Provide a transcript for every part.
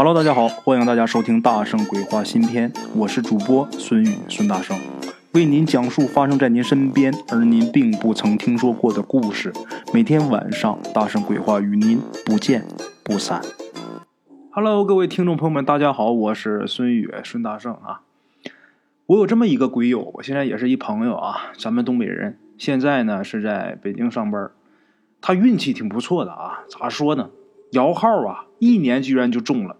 Hello，大家好，欢迎大家收听《大圣鬼话》新篇，我是主播孙宇，孙大圣为您讲述发生在您身边而您并不曾听说过的故事。每天晚上，《大圣鬼话》与您不见不散。Hello，各位听众朋友们，大家好，我是孙宇，孙大圣啊。我有这么一个鬼友，我现在也是一朋友啊，咱们东北人，现在呢是在北京上班。他运气挺不错的啊，咋说呢？摇号啊，一年居然就中了。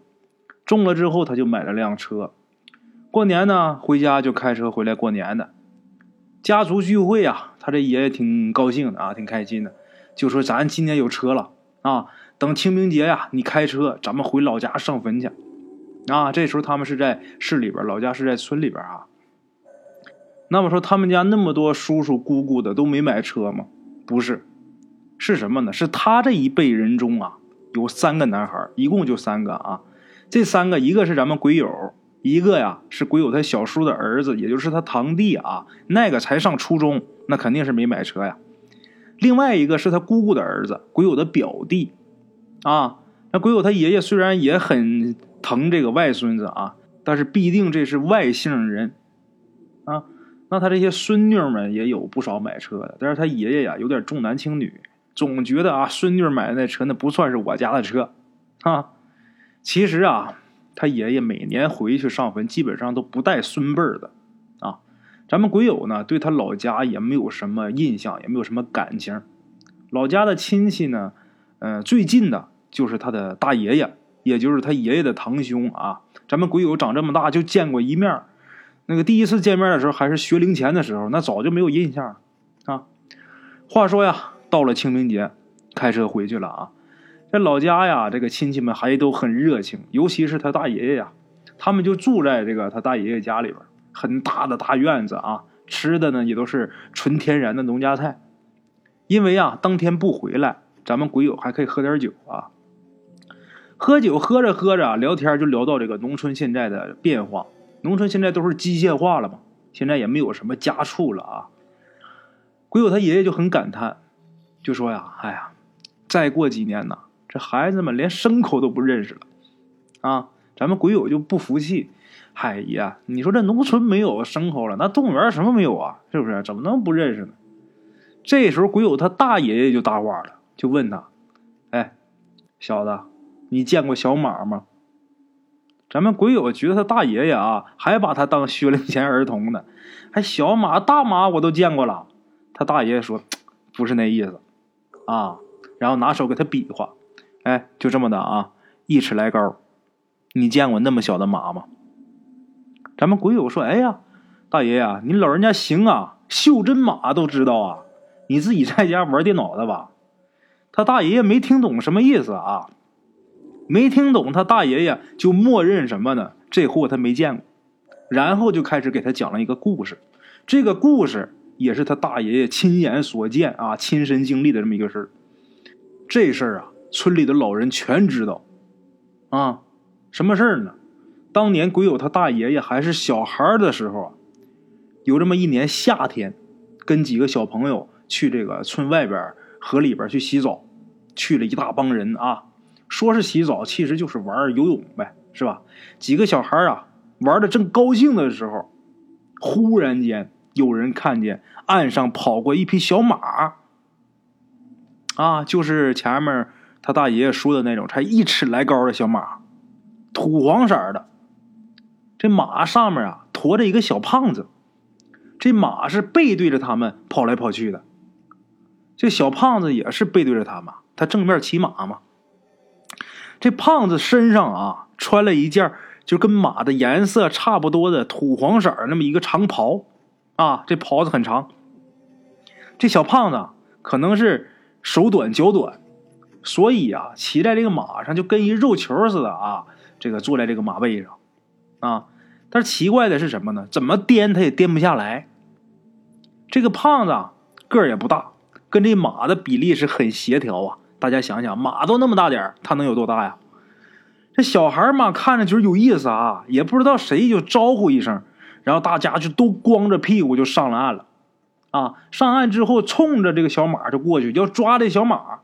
中了之后，他就买了辆车。过年呢，回家就开车回来过年的。家族聚会啊，他这爷爷挺高兴的啊，挺开心的，就说咱今年有车了啊，等清明节呀，你开车，咱们回老家上坟去。啊，这时候他们是在市里边，老家是在村里边啊。那么说，他们家那么多叔叔姑姑的都没买车吗？不是，是什么呢？是他这一辈人中啊，有三个男孩，一共就三个啊。这三个，一个是咱们鬼友，一个呀是鬼友他小叔的儿子，也就是他堂弟啊，那个才上初中，那肯定是没买车呀。另外一个是他姑姑的儿子，鬼友的表弟，啊，那鬼友他爷爷虽然也很疼这个外孙子啊，但是必定这是外姓人，啊，那他这些孙女们也有不少买车的，但是他爷爷呀有点重男轻女，总觉得啊孙女买的那车那不算是我家的车，啊。其实啊，他爷爷每年回去上坟，基本上都不带孙辈儿的，啊，咱们鬼友呢，对他老家也没有什么印象，也没有什么感情。老家的亲戚呢，嗯，最近的就是他的大爷爷，也就是他爷爷的堂兄啊。咱们鬼友长这么大就见过一面，那个第一次见面的时候还是学龄前的时候，那早就没有印象了啊。话说呀，到了清明节，开车回去了啊。在老家呀，这个亲戚们还都很热情，尤其是他大爷爷呀，他们就住在这个他大爷爷家里边，很大的大院子啊，吃的呢也都是纯天然的农家菜。因为啊，当天不回来，咱们鬼友还可以喝点酒啊。喝酒喝着喝着，聊天就聊到这个农村现在的变化。农村现在都是机械化了嘛，现在也没有什么家畜了啊。鬼友他爷爷就很感叹，就说呀：“哎呀，再过几年呢。”这孩子们连牲口都不认识了，啊！咱们鬼友就不服气，嗨呀！你说这农村没有牲口了，那动物园什么没有啊？是不是？怎么能不认识呢？这时候鬼友他大爷爷就搭话了，就问他：“哎，小子，你见过小马吗？”咱们鬼友觉得他大爷爷啊，还把他当学龄前儿童呢，还小马大马我都见过了。他大爷爷说：“ 不是那意思，啊！”然后拿手给他比划。哎，就这么的啊，一尺来高，你见过那么小的马吗？咱们鬼友说：“哎呀，大爷呀，你老人家行啊，袖珍马都知道啊，你自己在家玩电脑的吧？”他大爷爷没听懂什么意思啊，没听懂，他大爷爷就默认什么呢？这货他没见过，然后就开始给他讲了一个故事，这个故事也是他大爷爷亲眼所见啊，亲身经历的这么一个事儿。这事儿啊。村里的老人全知道，啊，什么事儿呢？当年鬼友他大爷爷还是小孩的时候啊，有这么一年夏天，跟几个小朋友去这个村外边河里边去洗澡，去了一大帮人啊，说是洗澡，其实就是玩游泳呗，是吧？几个小孩啊，玩的正高兴的时候，忽然间有人看见岸上跑过一匹小马，啊，就是前面。他大爷爷说的那种才一尺来高的小马，土黄色的。这马上面啊驮着一个小胖子，这马是背对着他们跑来跑去的。这小胖子也是背对着他们，他正面骑马嘛。这胖子身上啊穿了一件就跟马的颜色差不多的土黄色那么一个长袍，啊，这袍子很长。这小胖子可能是手短脚短。所以啊，骑在这个马上就跟一肉球似的啊，这个坐在这个马背上，啊，但是奇怪的是什么呢？怎么颠他也颠不下来。这个胖子个儿也不大，跟这马的比例是很协调啊。大家想想，马都那么大点他能有多大呀？这小孩嘛，看着就是有意思啊，也不知道谁就招呼一声，然后大家就都光着屁股就上了岸了，啊，上岸之后冲着这个小马就过去要抓这小马。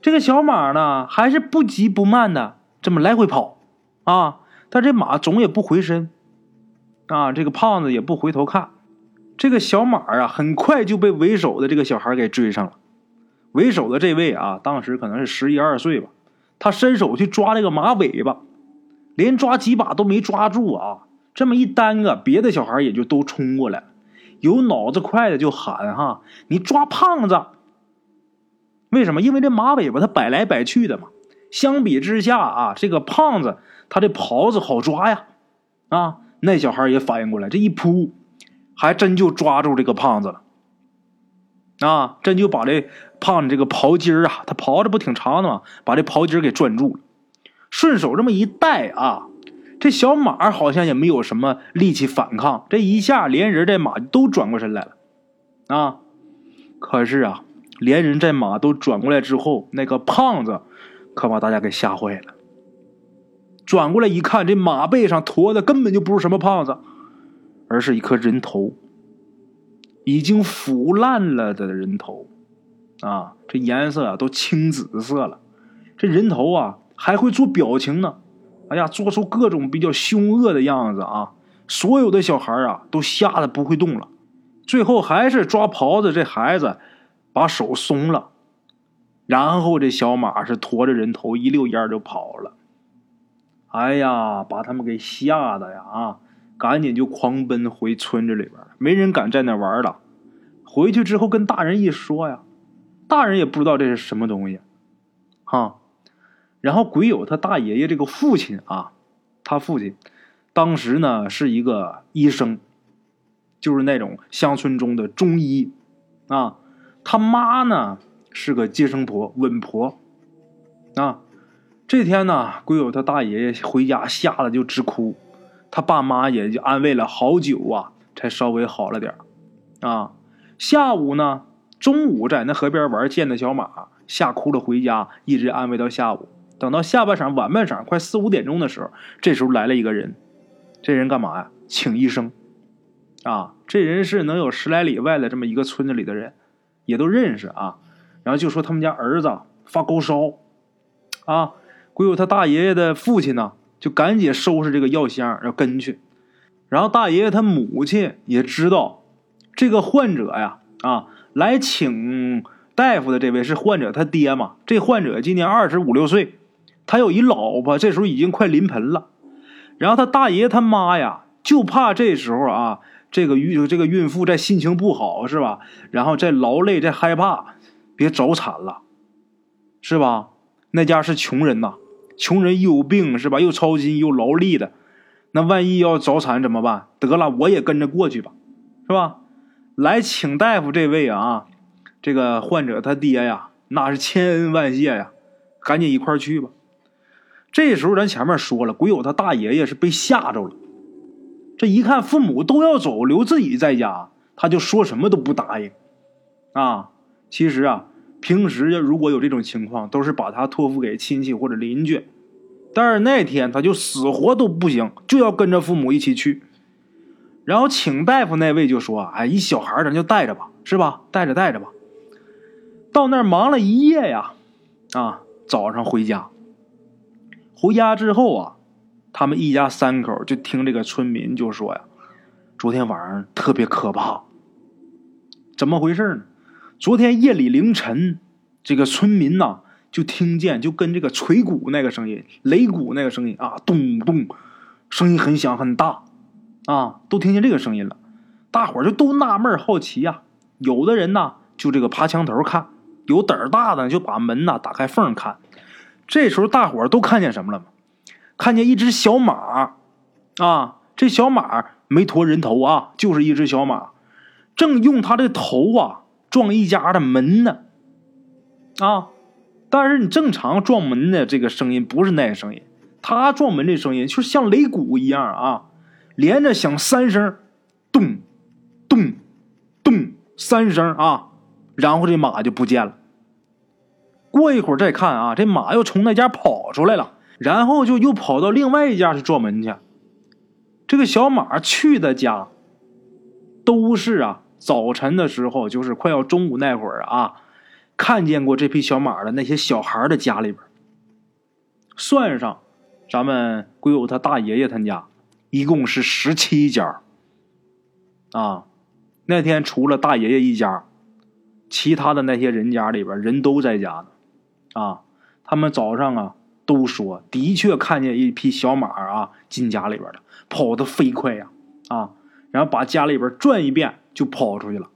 这个小马呢，还是不急不慢的这么来回跑，啊，但这马总也不回身，啊，这个胖子也不回头看，这个小马啊，很快就被为首的这个小孩给追上了。为首的这位啊，当时可能是十一二岁吧，他伸手去抓这个马尾巴，连抓几把都没抓住啊！这么一耽搁，别的小孩也就都冲过来了，有脑子快的就喊：“哈，你抓胖子！”为什么？因为这马尾巴它摆来摆去的嘛。相比之下啊，这个胖子他这袍子好抓呀！啊，那小孩也反应过来，这一扑，还真就抓住这个胖子了。啊，真就把这胖子这个袍襟啊，他袍子不挺长的吗？把这袍襟给攥住了，顺手这么一带啊，这小马好像也没有什么力气反抗，这一下连人带马都转过身来了。啊，可是啊。连人带马都转过来之后，那个胖子可把大家给吓坏了。转过来一看，这马背上驮的根本就不是什么胖子，而是一颗人头，已经腐烂了的人头，啊，这颜色啊都青紫色了。这人头啊还会做表情呢，哎呀，做出各种比较凶恶的样子啊！所有的小孩啊都吓得不会动了，最后还是抓袍子这孩子。把手松了，然后这小马是驮着人头一溜烟就跑了。哎呀，把他们给吓得呀啊！赶紧就狂奔回村子里边没人敢在那玩了。回去之后跟大人一说呀，大人也不知道这是什么东西，哈。然后鬼友他大爷爷这个父亲啊，他父亲当时呢是一个医生，就是那种乡村中的中医啊。他妈呢是个接生婆、稳婆，啊，这天呢，鬼友他大爷爷回家吓得就直哭，他爸妈也就安慰了好久啊，才稍微好了点啊，下午呢，中午在那河边玩见的小马，吓哭了回家，一直安慰到下午。等到下半晌、晚半晌，快四五点钟的时候，这时候来了一个人，这人干嘛呀？请医生，啊，这人是能有十来里外的这么一个村子里的人。也都认识啊，然后就说他们家儿子发高烧，啊，鬼友他大爷爷的父亲呢，就赶紧收拾这个药箱要跟去，然后大爷爷他母亲也知道这个患者呀，啊，来请大夫的这位是患者他爹嘛，这患者今年二十五六岁，他有一老婆，这时候已经快临盆了，然后他大爷他妈呀，就怕这时候啊。这个孕这个孕妇在心情不好是吧？然后再劳累再害怕，别早产了，是吧？那家是穷人呐，穷人又有病是吧？又操心又劳力的，那万一要早产怎么办？得了，我也跟着过去吧，是吧？来请大夫这位啊，这个患者他爹呀，那是千恩万谢呀，赶紧一块去吧。这时候咱前面说了，鬼友他大爷爷是被吓着了。这一看父母都要走，留自己在家，他就说什么都不答应，啊，其实啊，平时如果有这种情况，都是把他托付给亲戚或者邻居，但是那天他就死活都不行，就要跟着父母一起去。然后请大夫那位就说：“哎，一小孩咱就带着吧，是吧？带着带着吧。”到那儿忙了一夜呀，啊，早上回家，回家之后啊。他们一家三口就听这个村民就说呀，昨天晚上特别可怕。怎么回事呢？昨天夜里凌晨，这个村民呐就听见就跟这个锤鼓那个声音、擂鼓那个声音啊，咚咚，声音很响很大，啊，都听见这个声音了。大伙儿就都纳闷好奇呀。有的人呢就这个爬墙头看，有胆儿大的就把门呐打开缝看。这时候大伙儿都看见什么了吗？看见一只小马，啊，这小马没驮人头啊，就是一只小马，正用它的头啊撞一家的门呢，啊，但是你正常撞门的这个声音不是那个声音，它撞门这声音就像擂鼓一样啊，连着响三声，咚，咚，咚，三声啊，然后这马就不见了。过一会儿再看啊，这马又从那家跑出来了。然后就又跑到另外一家去撞门去。这个小马去的家，都是啊，早晨的时候，就是快要中午那会儿啊，看见过这匹小马的那些小孩的家里边。算上咱们鬼友他大爷爷他家一共是十七家啊。那天除了大爷爷一家，其他的那些人家里边人都在家呢。啊，他们早上啊都说，的确看见一匹小马啊进家里边了，跑得飞快呀啊，然后把家里边转一遍就跑出去了。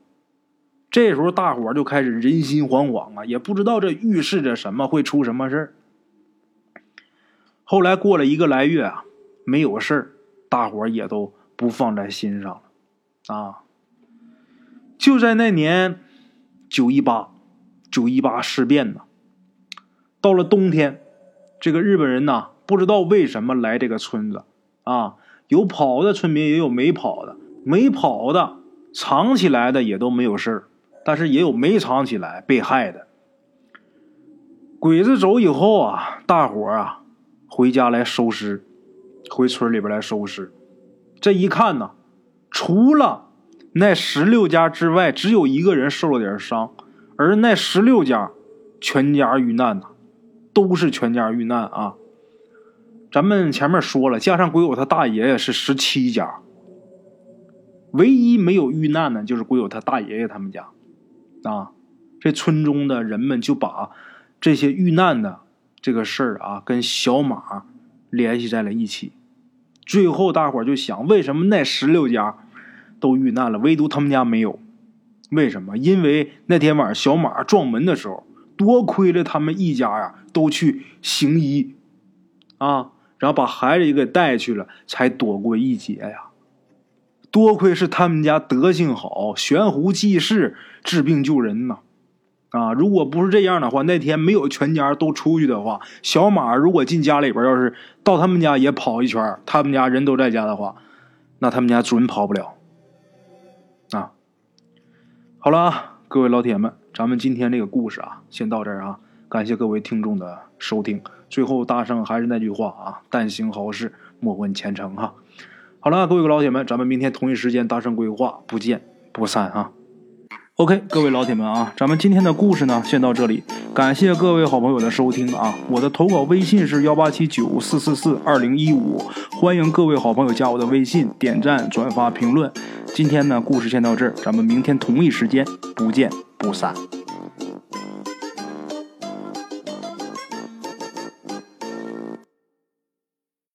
这时候大伙就开始人心惶惶啊，也不知道这预示着什么，会出什么事儿。后来过了一个来月啊，没有事儿，大伙也都不放在心上了啊。就在那年九一八，九一八事变呢。到了冬天，这个日本人呐，不知道为什么来这个村子啊，有跑的村民，也有没跑的，没跑的藏起来的也都没有事。但是也有没藏起来被害的。鬼子走以后啊，大伙啊回家来收尸，回村里边来收尸。这一看呢，除了那十六家之外，只有一个人受了点伤，而那十六家全家遇难呐，都是全家遇难啊。咱们前面说了，加上鬼友他大爷爷是十七家，唯一没有遇难的，就是鬼友他大爷爷他们家。啊，这村中的人们就把这些遇难的这个事儿啊，跟小马联系在了一起。最后，大伙儿就想，为什么那十六家都遇难了，唯独他们家没有？为什么？因为那天晚上小马撞门的时候，多亏了他们一家呀，都去行医啊，然后把孩子也给带去了，才躲过一劫呀。多亏是他们家德行好，悬壶济世，治病救人呐！啊，如果不是这样的话，那天没有全家都出去的话，小马如果进家里边，要是到他们家也跑一圈，他们家人都在家的话，那他们家准跑不了。啊，好了啊，各位老铁们，咱们今天这个故事啊，先到这儿啊，感谢各位听众的收听。最后，大圣还是那句话啊，但行好事，莫问前程哈。好了，各位老铁们，咱们明天同一时间大圣规划不见不散啊！OK，各位老铁们啊，咱们今天的故事呢，先到这里，感谢各位好朋友的收听啊！我的投稿微信是幺八七九四四四二零一五，欢迎各位好朋友加我的微信，点赞、转发、评论。今天呢，故事先到这儿，咱们明天同一时间不见不散。